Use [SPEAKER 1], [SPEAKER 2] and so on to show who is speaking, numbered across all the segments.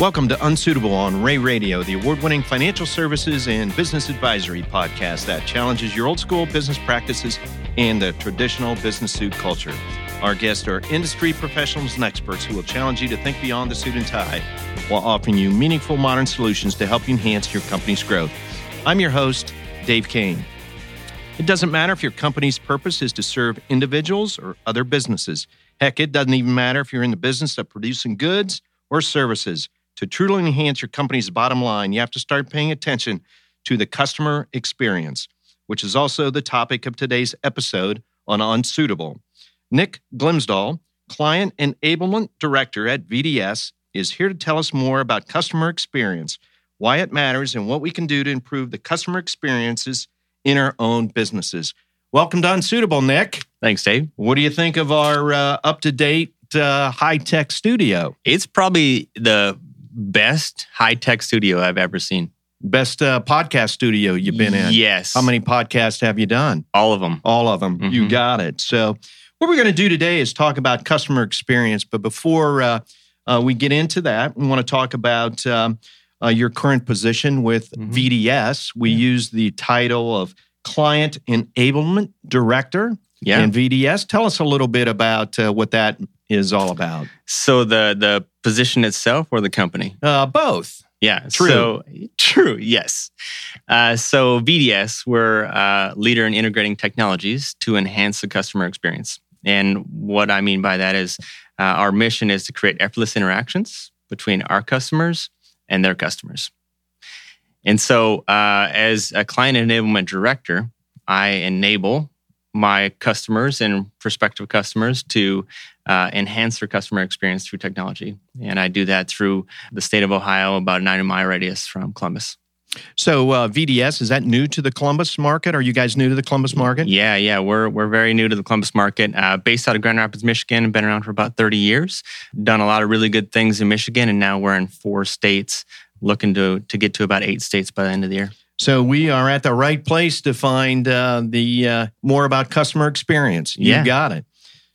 [SPEAKER 1] Welcome to Unsuitable on Rea Radio, the award winning financial services and business advisory podcast that challenges your old school business practices and the traditional business suit culture. Our guests are industry professionals and experts who will challenge you to think beyond the suit and tie while offering you meaningful modern solutions to help you enhance your company's growth. I'm your host, Dave Cain. It doesn't matter if your company's purpose is to serve individuals or other businesses. Heck, it doesn't even matter if you're in the business of producing goods or services. To truly enhance your company's bottom line, you have to start paying attention to the customer experience, which is also the topic of today's episode on Unsuitable. Nick Glimsdahl, Client Enablement Director at VDS, is here to tell us more about customer experience, why it matters, and what we can do to improve the customer experiences in our own businesses. Welcome to Unsuitable, Nick.
[SPEAKER 2] Thanks, Dave.
[SPEAKER 1] What do you think of our uh, up to date, uh, high tech studio?
[SPEAKER 2] It's probably the best high tech studio I've ever seen.
[SPEAKER 1] Best uh, podcast studio you've been in?
[SPEAKER 2] Yes.
[SPEAKER 1] How many podcasts have you done?
[SPEAKER 2] All of them.
[SPEAKER 1] All of them. You
[SPEAKER 2] Mhm.
[SPEAKER 1] got it. So, what we're going to do today is talk about customer experience. But before uh, uh, we get into that, we want to talk about um, uh, your current position with
[SPEAKER 2] Mhm.
[SPEAKER 1] VDS. We use the title of Client Enablement Director
[SPEAKER 2] Yeah.
[SPEAKER 1] in VDS. Tell us a little bit about uh, what that is all about.
[SPEAKER 2] so the the position itself or the company?
[SPEAKER 1] Uh, both.
[SPEAKER 2] Yeah.
[SPEAKER 1] True.
[SPEAKER 2] So true. Yes. Uh, so VDS, we're a leader in integrating technologies to enhance the customer experience. And what I mean by that is uh, our mission is to create effortless interactions between our customers and their customers. And so, uh, as a client enablement director, I enable my customers and prospective customers to uh, enhance their customer experience through technology. And I do that through the state of Ohio, about a 90 mile radius from Columbus.
[SPEAKER 1] So, uh, VDS, is that new to the Columbus market? Are you guys new to the Columbus market?
[SPEAKER 2] Yeah, yeah, we're we're very new to the Columbus market. Uh, based out of Grand Rapids, Michigan, been around for about 30 years. Done a lot of really good things in Michigan, and now we're in four states, looking to to get to about eight states by the end of the year.
[SPEAKER 1] So we are at the right place to find uh, the uh, more about customer experience. You
[SPEAKER 2] Yeah.
[SPEAKER 1] got it.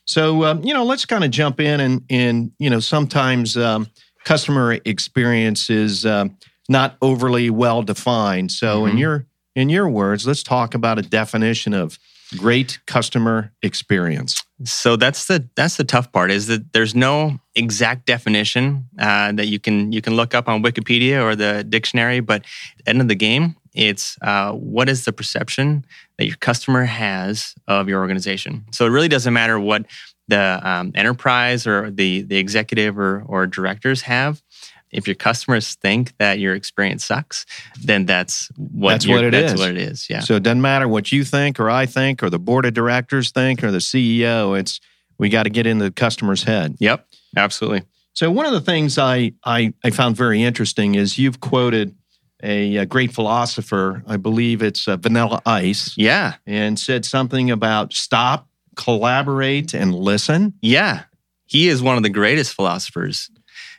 [SPEAKER 1] So um, you know, let's kind of jump in and and you know, sometimes um, customer experience is um, not overly well defined. So in
[SPEAKER 2] Mhm.
[SPEAKER 1] your in your words, let's talk about a definition of great customer experience.
[SPEAKER 2] So that's the that's the tough part is that there's no exact definition uh, that you can you can look up on Wikipedia or the dictionary. But end of the game, it's uh, what is the perception that your customer has of your organization. So it really doesn't matter what the um, enterprise or the the executive or or directors have. If your customers think that your experience sucks, then that's what
[SPEAKER 1] That's what it
[SPEAKER 2] that's
[SPEAKER 1] is.
[SPEAKER 2] what it is. Yeah.
[SPEAKER 1] So it doesn't matter what you think or I think or the board of directors think or the CEO. It's we got to get in the customer's head.
[SPEAKER 2] Yep. Absolutely.
[SPEAKER 1] So one of the things I, I, I found very interesting is you've quoted a, a great philosopher, I believe it's uh, Vanilla Ice,
[SPEAKER 2] Yeah.
[SPEAKER 1] and said something about stop, collaborate, and listen.
[SPEAKER 2] Yeah, he is one of the greatest philosophers.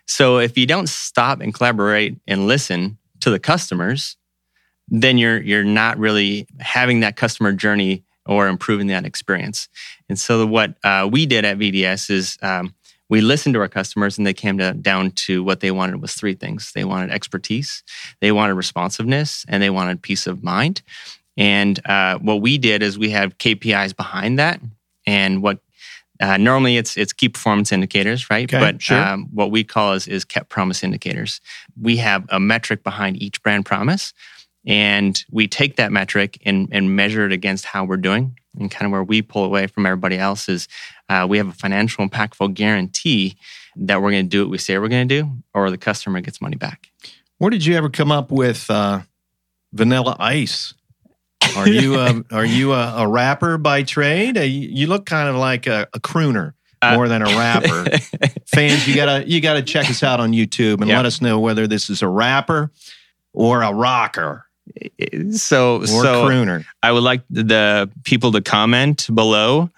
[SPEAKER 2] So if you don't stop and collaborate and listen to the customers, then you're you're not really having that customer journey or improving that experience. And so what uh, we did at VDS is um, we listened to our customers, and they came to, down to what they wanted was three things: they wanted expertise, they wanted responsiveness, and they wanted peace of mind. And uh, what we did is we have KPIs behind that, and what uh, normally it's it's key performance indicators, right?
[SPEAKER 1] Okay,
[SPEAKER 2] but
[SPEAKER 1] sure.
[SPEAKER 2] um, what we call is is kept promise indicators. We have a metric behind each brand promise, and we take that metric and and measure it against how we're doing. And kind of where we pull away from everybody else is uh, we have a financial impactful guarantee that we're going to do what we say we're going to do, or the customer gets money back.
[SPEAKER 1] Where did you ever come up with uh, Vanilla Ice? Are you a, are you a, a rapper by trade? Uh, you, look kind of like a, a crooner
[SPEAKER 2] Uh,
[SPEAKER 1] more than a rapper. Fans, you gotta you gotta check us out on YouTube and
[SPEAKER 2] Yeah.
[SPEAKER 1] let us know whether this is a rapper or a rocker
[SPEAKER 2] so
[SPEAKER 1] or
[SPEAKER 2] so
[SPEAKER 1] crooner.
[SPEAKER 2] I would like the people to comment below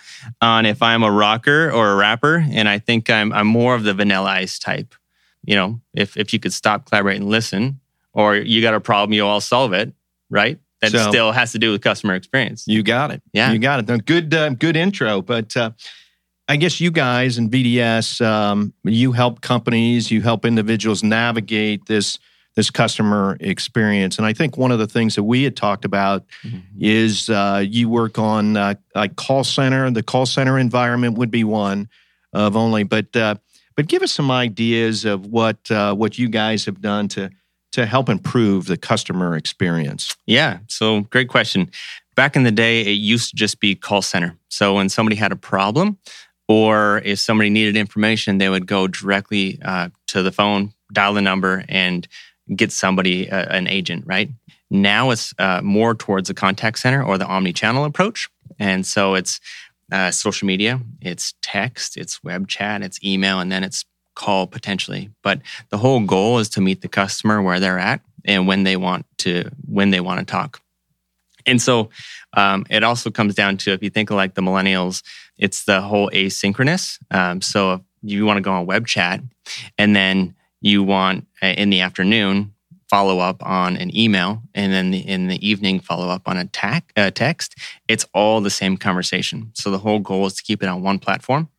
[SPEAKER 2] on if I'm a rocker or a rapper, and I think I'm I'm more of the Vanilla Ice type. You know, if if you could stop, collaborate, and listen, or you got a problem, you all solve it, right? That
[SPEAKER 1] So-
[SPEAKER 2] still has to do with customer experience.
[SPEAKER 1] You got it.
[SPEAKER 2] Yeah.
[SPEAKER 1] you got it. Good, uh, good intro. But uh, I guess you guys in VDS, um, you help companies, you help individuals navigate this this customer experience. And I think one of the things that we had talked about mm-hmm. is uh, you work on uh, like call center. The call center environment would be one of only, but uh, but give us some ideas of what uh, what you guys have done to to help improve the customer experience.
[SPEAKER 2] Yeah, so great question. Back in the day, it used to just be call center. So when somebody had a problem, or if somebody needed information, they would go directly uh, to the phone, dial the number, and get somebody uh, an agent. Right now, it's uh, more towards the contact center or the omni-channel approach, and so it's uh, social media, it's text, it's web chat, it's email, and then it's call potentially. But the whole goal is to meet the customer where they're at and when they want to when they want to talk. And so um, it also comes down to if you think of like the millennials, it's the whole asynchronous. Um, so if you want to go on web chat and then you want uh, in the afternoon follow up on an email and then in the evening follow up on a tac, uh, text, it's all the same conversation. So the whole goal is to keep it on one platform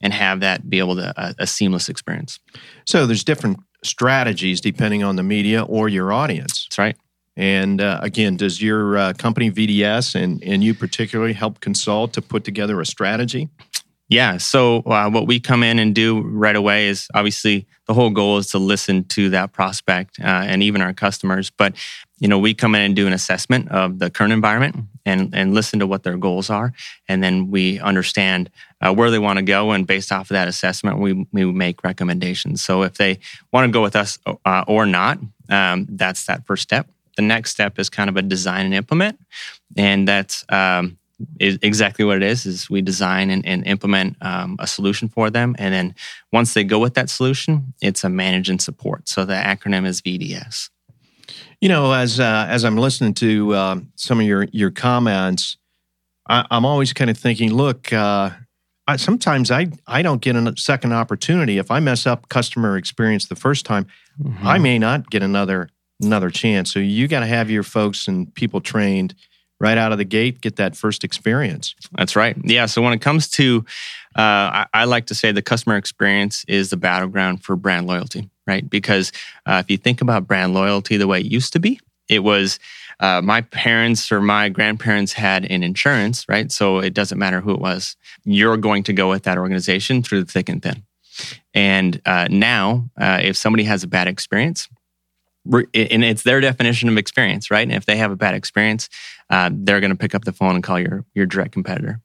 [SPEAKER 2] and have that be able to a, a seamless experience.
[SPEAKER 1] So there's different strategies depending on the media or your audience.
[SPEAKER 2] That's right.
[SPEAKER 1] And uh, again, does your uh, company VDS and, and you particularly help consult to put together a strategy?
[SPEAKER 2] Yeah. So uh, what we come in and do right away is obviously the whole goal is to listen to that prospect uh, and even our customers. But you know, we come in and do an assessment of the current environment and and listen to what their goals are, and then we understand uh, where they want to go. And based off of that assessment, we we make recommendations. So if they want to go with us uh, or not, um, that's that first step the next step is kind of a design and implement, and that's um, is exactly what it is. Is we design and, and implement um, a solution for them, and then once they go with that solution, it's a manage and support. So the acronym is VDS.
[SPEAKER 1] You know, as uh, as I'm listening to uh, some of your your comments, I, am always kind of thinking, look. Uh, I, sometimes I I don't get a second opportunity. If I mess up customer experience the first time, mm-hmm. I may not get another another chance. So you got to have your folks and people trained right out of the gate, get that first experience.
[SPEAKER 2] That's right. Yeah. So when it comes to, uh, I, I, like to say the customer experience is the battleground for brand loyalty, right? Because uh, if you think about brand loyalty the way it used to be, it was uh, my parents or my grandparents had an insurance, right? So it doesn't matter who it was. You're going to go with that organization through the thick and thin. And uh, now, uh, if somebody has a bad experience, and it's their definition of experience, right? And if they have a bad experience, uh, they're going to pick up the phone and call your your direct competitor.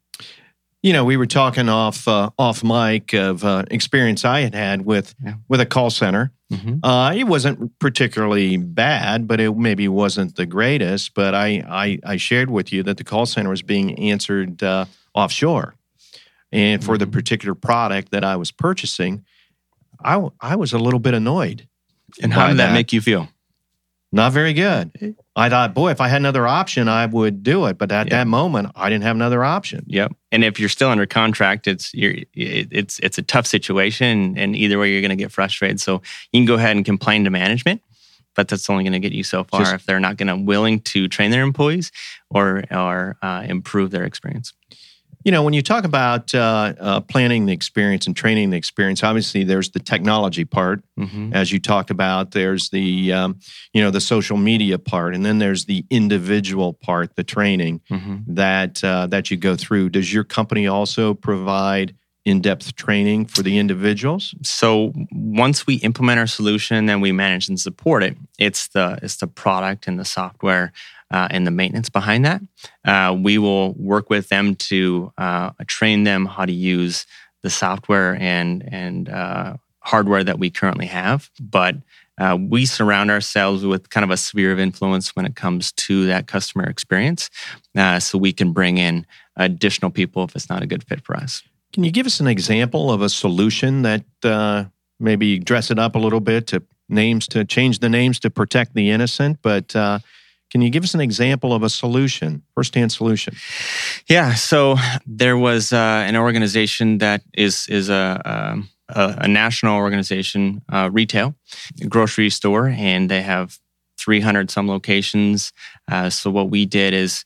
[SPEAKER 1] You know, we were talking off uh, off mic of uh, experience I had had with yeah. with a call center. Mm-hmm. Uh, it wasn't particularly bad, but it maybe wasn't the greatest. But I I, I shared with you that the call center was being answered uh, offshore, and for mm-hmm. the particular product that I was purchasing, I I was a little bit annoyed
[SPEAKER 2] and how did that, that make you feel?
[SPEAKER 1] Not very good. I thought, boy, if I had another option, I would do it. But at that moment, I didn't have another option.
[SPEAKER 2] Yep. And if you're still under contract, it's you're, it's it's a tough situation, and either way, you're going to get frustrated. So you can go ahead and complain to management, but that's only going to get you so far Just, if they're not going to willing to train their employees or or uh, improve their experience.
[SPEAKER 1] You know, when you talk about uh, uh, planning the experience and training the experience, obviously there's the technology part, mm-hmm. as you talked about. There's the um, you know the social media part, and then there's the individual part, the training mm-hmm. that uh, that you go through. Does your company also provide in-depth training for the individuals?
[SPEAKER 2] So once we implement our solution and we manage and support it, it's the it's the product and the software uh, and the maintenance behind that. Uh, we will work with them to uh, train them how to use the software and and uh, hardware that we currently have, but. Uh, we surround ourselves with kind of a sphere of influence when it comes to that customer experience, uh, so we can bring in additional people if it's not a good fit for us.
[SPEAKER 1] Can you give us an example of a solution that maybe dress it up a little bit to names to change the names to protect the innocent, but can you give us an example of a solution, firsthand solution?
[SPEAKER 2] Yeah. So there was uh, an organization that is is a, a, a national organization, uh, retail, grocery store, and they have 300 some locations. Uh, so what we did is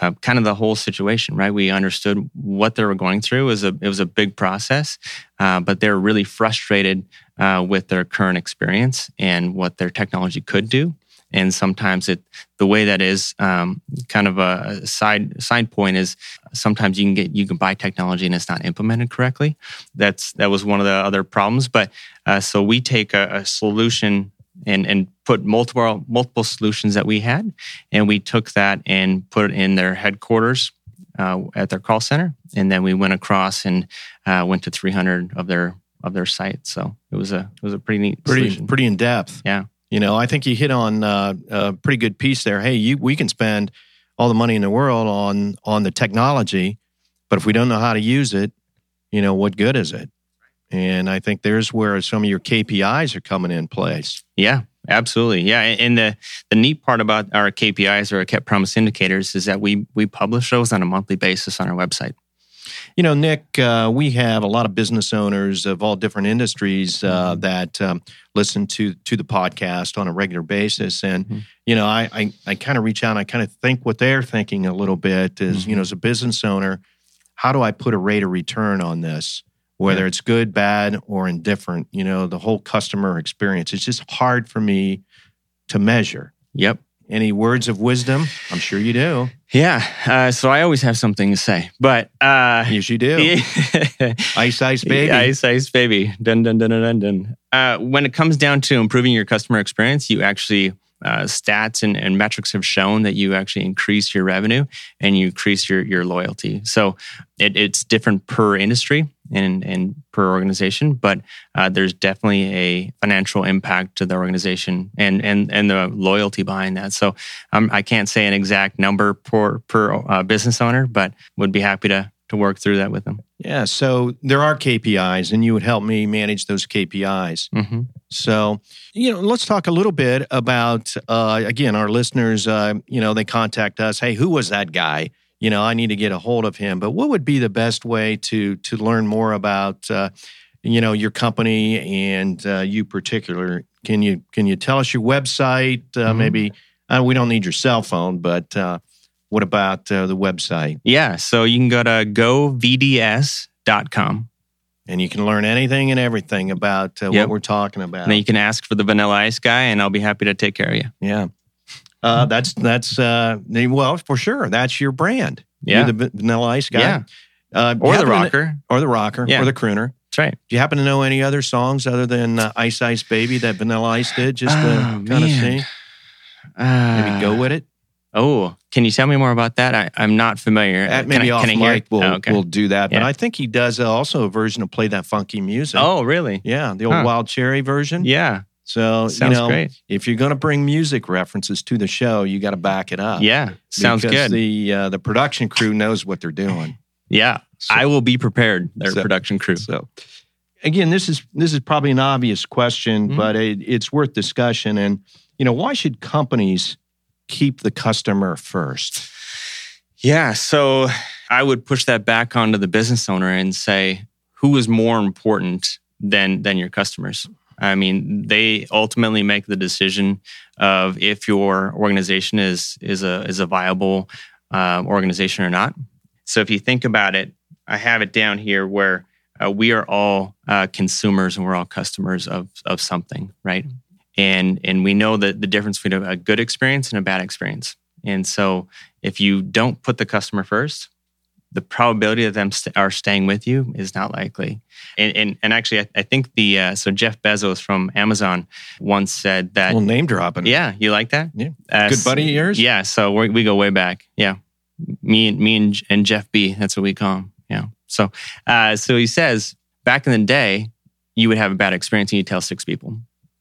[SPEAKER 2] uh, kind of the whole situation, right? We understood what they were going through. It was a it was a big process, uh, but they were really frustrated uh, with their current experience and what their technology could do. And sometimes it the way that is um, kind of a side side point is sometimes you can get you can buy technology and it's not implemented correctly. That's that was one of the other problems. But uh, so we take a, a solution and and put multiple multiple solutions that we had, and we took that and put it in their headquarters uh, at their call center, and then we went across and uh, went to 300 of their of their sites. So it was a it was a pretty neat
[SPEAKER 1] pretty
[SPEAKER 2] solution.
[SPEAKER 1] pretty in depth.
[SPEAKER 2] Yeah.
[SPEAKER 1] You know, I think you hit on uh, a pretty good piece there. Hey, you, we can spend all the money in the world on on the technology, but if we don't know how to use it, you know, what good is it? And I think there's where some of your KPIs are coming in place.
[SPEAKER 2] Yeah, absolutely. Yeah, and the the neat part about our KPIs or our kept promise indicators is that we we publish those on a monthly basis on our website.
[SPEAKER 1] You know, Nick, uh, we have a lot of business owners of all different industries uh,
[SPEAKER 2] Mm-hmm.
[SPEAKER 1] that um, listen to to the podcast on a regular basis, and
[SPEAKER 2] Mhm.
[SPEAKER 1] you know, I I, I kind of reach out, and I kind of think what they're thinking a little bit is, you
[SPEAKER 2] Mhm.
[SPEAKER 1] know, as a business owner, how do I put a rate of return on this? Whether it's good, bad, or indifferent, you know, the whole customer experience. It's just hard for me to measure.
[SPEAKER 2] Yep.
[SPEAKER 1] Any words of wisdom? I'm sure you do.
[SPEAKER 2] Yeah. Uh, so I always have something to say, but uh,
[SPEAKER 1] Yes, you do. Ice, ice, baby.
[SPEAKER 2] Ice, ice, baby. Dun, dun, dun, dun, dun, dun. Uh, when it comes down to improving your customer experience, you actually, uh, stats and, and metrics have shown that you actually increase your revenue and you increase your, your loyalty. So it, it's different per industry and, and per organization, but uh, there's definitely a financial impact to the organization and, and, and the loyalty behind that. So um, I can't say an exact number per, per uh, business owner, but would be happy to, to work through that with them.
[SPEAKER 1] Yeah, so there are KPIs, and you would help me manage those KPIs.
[SPEAKER 2] hmm
[SPEAKER 1] So, you know, let's talk a little bit about uh, again, our listeners. Uh, you know, they contact us. Hey, who was that guy? You know, I need to get a hold of him. But what would be the best way to to learn more about, uh, you know, your company and uh, you particular? Can you can you tell us your website? Uh,
[SPEAKER 2] Mhm.
[SPEAKER 1] Maybe uh, we don't need your cell phone, but uh, what about uh, the website?
[SPEAKER 2] Yeah. So you can go to govds.com.
[SPEAKER 1] And you can learn anything and everything about uh,
[SPEAKER 2] Yep.
[SPEAKER 1] what we're talking about.
[SPEAKER 2] And then you can ask for the vanilla ice guy, and I'll be happy to take care of you.
[SPEAKER 1] Yeah. Uh, that's that's uh, well for sure. That's your brand.
[SPEAKER 2] Yeah.
[SPEAKER 1] You're the Vanilla Ice guy.
[SPEAKER 2] Yeah.
[SPEAKER 1] Uh,
[SPEAKER 2] Or the
[SPEAKER 1] happen to-
[SPEAKER 2] rocker.
[SPEAKER 1] or the rocker,
[SPEAKER 2] Yeah.
[SPEAKER 1] or the crooner.
[SPEAKER 2] That's right.
[SPEAKER 1] Do you happen to know any other songs other than uh, Ice Ice Baby that Vanilla Ice did? Just to
[SPEAKER 2] Oh,
[SPEAKER 1] kind of see, maybe
[SPEAKER 2] Uh,
[SPEAKER 1] go with it.
[SPEAKER 2] Oh, can you tell me more about that? I, I'm not familiar. Can
[SPEAKER 1] maybe
[SPEAKER 2] I,
[SPEAKER 1] off
[SPEAKER 2] can
[SPEAKER 1] mic we'll
[SPEAKER 2] Oh, okay.
[SPEAKER 1] we'll do that. But I think he does uh, also a version of Play That Funky Music.
[SPEAKER 2] oh, really?
[SPEAKER 1] yeah, the old
[SPEAKER 2] Huh.
[SPEAKER 1] Wild Cherry version.
[SPEAKER 2] Yeah.
[SPEAKER 1] So
[SPEAKER 2] Sounds
[SPEAKER 1] you know,
[SPEAKER 2] great.
[SPEAKER 1] if you're going to bring music references to the show, you got to back it up.
[SPEAKER 2] Yeah. Sounds good.
[SPEAKER 1] The uh, the production crew knows what they're doing.
[SPEAKER 2] yeah.
[SPEAKER 1] So-
[SPEAKER 2] I will be prepared, their
[SPEAKER 1] So-
[SPEAKER 2] production crew.
[SPEAKER 1] So, again, this is this is probably an obvious question,
[SPEAKER 2] Mhm.
[SPEAKER 1] but it, it's worth discussion. And you know, why should companies keep the customer first?
[SPEAKER 2] Yeah. So I would push that back onto the business owner and say, who is more important than than your customers? I mean, they ultimately make the decision of if your organization is is a is a viable um, organization or not. So if you think about it, I have it down here where uh, we are all uh, consumers and we're all customers of of something, right? And and we know that the difference between a good experience and a bad experience. And so if you don't put the customer first, the probability of them st- are staying with you is not likely. And and, and actually, I, I think the uh, so Jeff Bezos from Amazon once said that.
[SPEAKER 1] Well, name dropping.
[SPEAKER 2] yeah, you like that?
[SPEAKER 1] Yeah.
[SPEAKER 2] Uh,
[SPEAKER 1] Good buddy of yours?
[SPEAKER 2] Yeah. So we we go way back. Yeah, me and me and, and Jeff B. That's what we call him. Yeah. So uh, so he says back in the day, you would have a bad experience and you tell six people,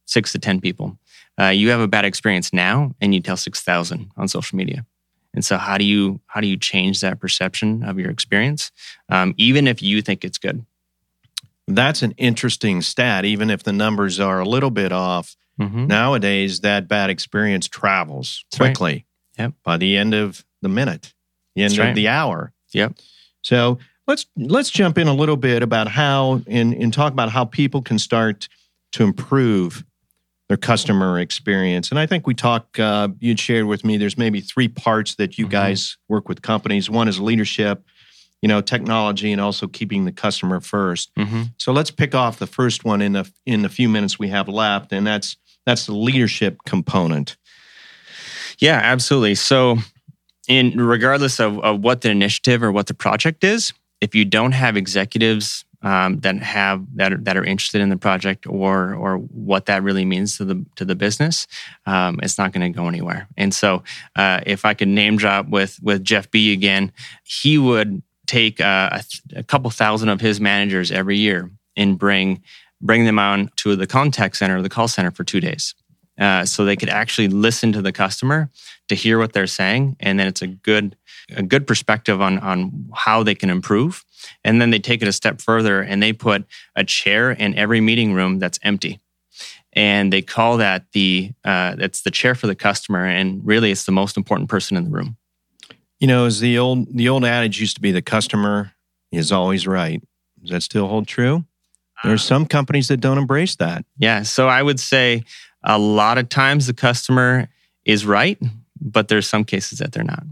[SPEAKER 2] six to ten people. Uh, you have a bad experience now, and you tell six thousand on social media. And so, how do you how do you change that perception of your experience, um, even if you think it's good?
[SPEAKER 1] That's an interesting stat, even if the numbers are a little bit off.
[SPEAKER 2] Mm-hmm.
[SPEAKER 1] Nowadays, that bad experience travels
[SPEAKER 2] That's right.
[SPEAKER 1] quickly.
[SPEAKER 2] Yep.
[SPEAKER 1] By the end of the minute, the end
[SPEAKER 2] That's
[SPEAKER 1] of
[SPEAKER 2] right.
[SPEAKER 1] the hour.
[SPEAKER 2] Yep.
[SPEAKER 1] So let's let's jump in a little bit about how and, and talk about how people can start to improve their customer experience. And I think we talk. Uh, you'd shared with me. There's maybe three parts that you mm-hmm. guys work with companies. One is leadership, you know, technology, and also keeping the customer 1st mm-hmm. So let's pick off the first one in the in the few minutes we have left, and that's that's the leadership component.
[SPEAKER 2] Yeah, absolutely. So, in regardless of, of what the initiative or what the project is, if you don't have executives um, that have that are, that are interested in the project or or what that really means to the to the business, um, it's not going to go anywhere. And so, uh, if I could name drop with with Jeff B again, he would take uh, a, a couple thousand of his managers every year and bring bring them on to the contact center, the call center for two days. Uh, so they could actually listen to the customer to hear what they're saying, and then it's a good a good perspective on on how they can improve. And then they take it a step further and they put a chair in every meeting room that's empty, and they call that the uh, that's the chair for the customer, and really it's the most important person in the room.
[SPEAKER 1] You know, as the old the old adage used to be, the customer is always right. Does that still hold true? There are some companies that don't embrace that.
[SPEAKER 2] Yeah. So I would say a lot of times the customer is right, but there's some cases that they're not.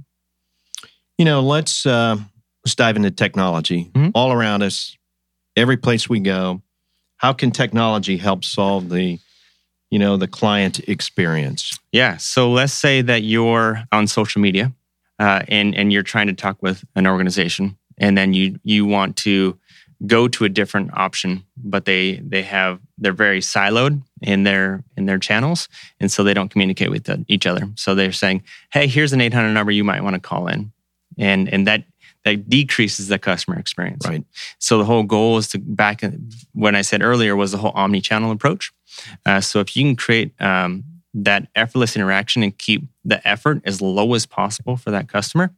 [SPEAKER 1] You know, let's uh, let's dive into technology mm-hmm. all around us, every place we go. How can technology help solve the, you know, the client experience?
[SPEAKER 2] Yeah. So let's say that you're on social media, uh, and and you're trying to talk with an organization, and then you you want to go to a different option, but they they have they're very siloed in their in their channels, and so they don't communicate with each other. So they're saying, "Hey, here's an 800 number you might want to call in," and and that that decreases the customer experience.
[SPEAKER 1] Right.
[SPEAKER 2] So the whole goal is to back when I said earlier was the whole omni-channel approach. Uh, so if you can create um, that effortless interaction and keep the effort as low as possible for that customer,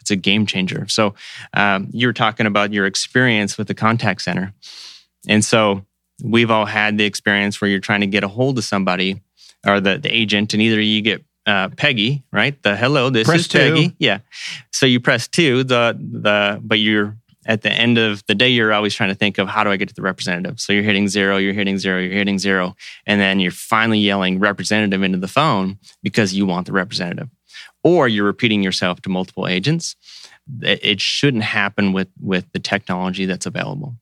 [SPEAKER 2] it's a game changer. So um, you're talking about your experience with the contact center. And so we've all had the experience where you're trying to get a hold of somebody or the, the agent, and either you get uh, Peggy, right? The hello, this
[SPEAKER 1] press
[SPEAKER 2] is Peggy. Two. Yeah. So you press two, the the but you're at the end of the day, you're always trying to think of how do I get to the representative? So you're hitting zero, you're hitting zero, you're hitting zero. And then you're finally yelling representative into the phone because you want the representative. Or you're repeating yourself to multiple agents. It shouldn't happen with, with the technology that's available.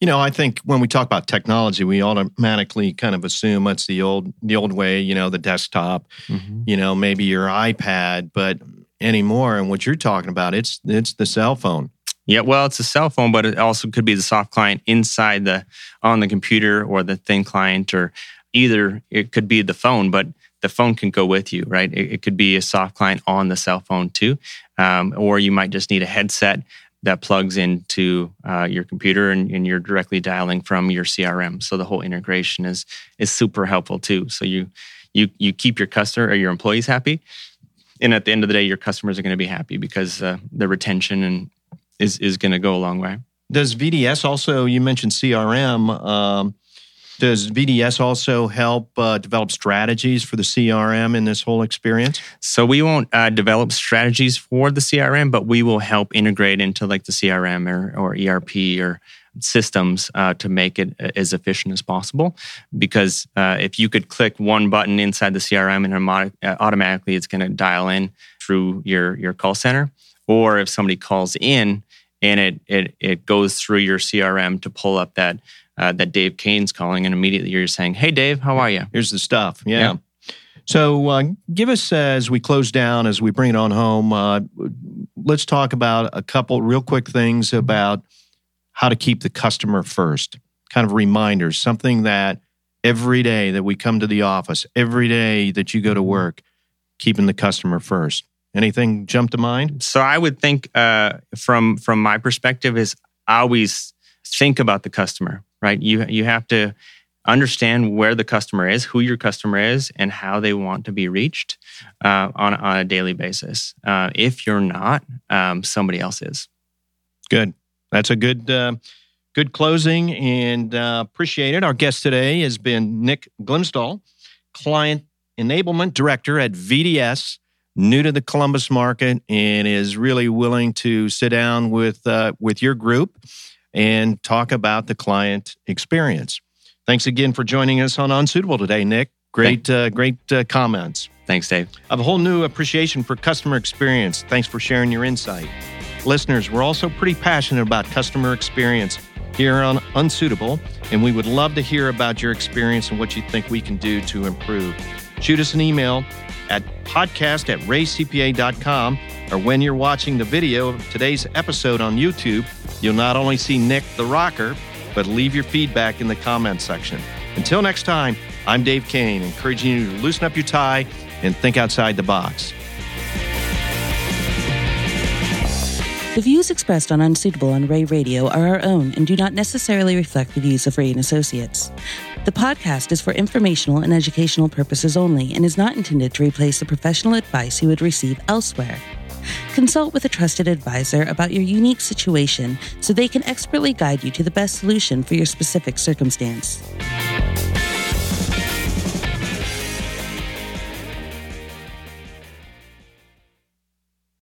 [SPEAKER 1] You know, I think when we talk about technology, we automatically kind of assume it's the old the old way, you know, the desktop, mm-hmm. you know, maybe your iPad, but anymore and what you're talking about, it's it's the cell phone.
[SPEAKER 2] Yeah, well, it's a cell phone, but it also could be the soft client inside the on the computer or the thin client, or either it could be the phone, but the phone can go with you, right? It, it could be a soft client on the cell phone too, um, or you might just need a headset that plugs into uh, your computer and, and, you're directly dialing from your CRM. So the whole integration is is super helpful too. So you you you keep your customer or your employees happy, and at the end of the day, your customers are going to be happy because uh, the retention and is is going to go a long way.
[SPEAKER 1] Does VDS also? You mentioned CRM. Um, does VDS also help uh, develop strategies for the CRM in this whole experience?
[SPEAKER 2] So we won't uh, develop strategies for the CRM, but we will help integrate into like the CRM or, or ERP or systems uh, to make it uh, as efficient as possible. Because uh, if you could click one button inside the CRM and uh, automatically it's going to dial in through your your call center, or if somebody calls in and it it it goes through your CRM to pull up that uh, that Dave Cain's calling, and immediately you're saying, "Hey, Dave, how are you?"
[SPEAKER 1] Here's the stuff. Yeah. yeah. So, uh, give us uh, as we close down, as we bring it on home. Uh, let's talk about a couple real quick things about how to keep the customer first. Kind of reminders, something that every day that we come to the office, every day that you go to work, keeping the customer first. Anything jump to mind?
[SPEAKER 2] So I would think uh, from from my perspective is always think about the customer, right? You you have to understand where the customer is, who your customer is, and how they want to be reached uh, on on a daily basis. Uh, if you're not, um, somebody else is.
[SPEAKER 1] Good. That's a good uh, good closing, and uh, appreciate it. Our guest today has been Nick Glimsdahl, client enablement director at VDS new to the Columbus market and is really willing to sit down with uh, with your group and talk about the client experience. Thanks again for joining us on Unsuitable today, Nick. Great, uh, great uh, comments.
[SPEAKER 2] Thanks, Dave.
[SPEAKER 1] I have a whole new appreciation for customer experience. Thanks for sharing your insight. Listeners, we're also pretty passionate about customer experience here on Unsuitable, and we would love to hear about your experience and what you think we can do to improve. Shoot us an email at podcast at reacpa.com, or when you're watching the video of today's episode on YouTube, you'll not only see Nick the Rocker, but leave your feedback in the comment section. Until next time, I'm Dave Cain, encouraging you to loosen up your tie and think outside the box.
[SPEAKER 3] The views expressed on Unsuitable on Rea Radio are our own and do not necessarily reflect the views of Rea and Associates. The podcast is for informational and educational purposes only and is not intended to replace the professional advice you would receive elsewhere. Consult with a trusted advisor about your unique situation so they can expertly guide you to the best solution for your specific circumstance.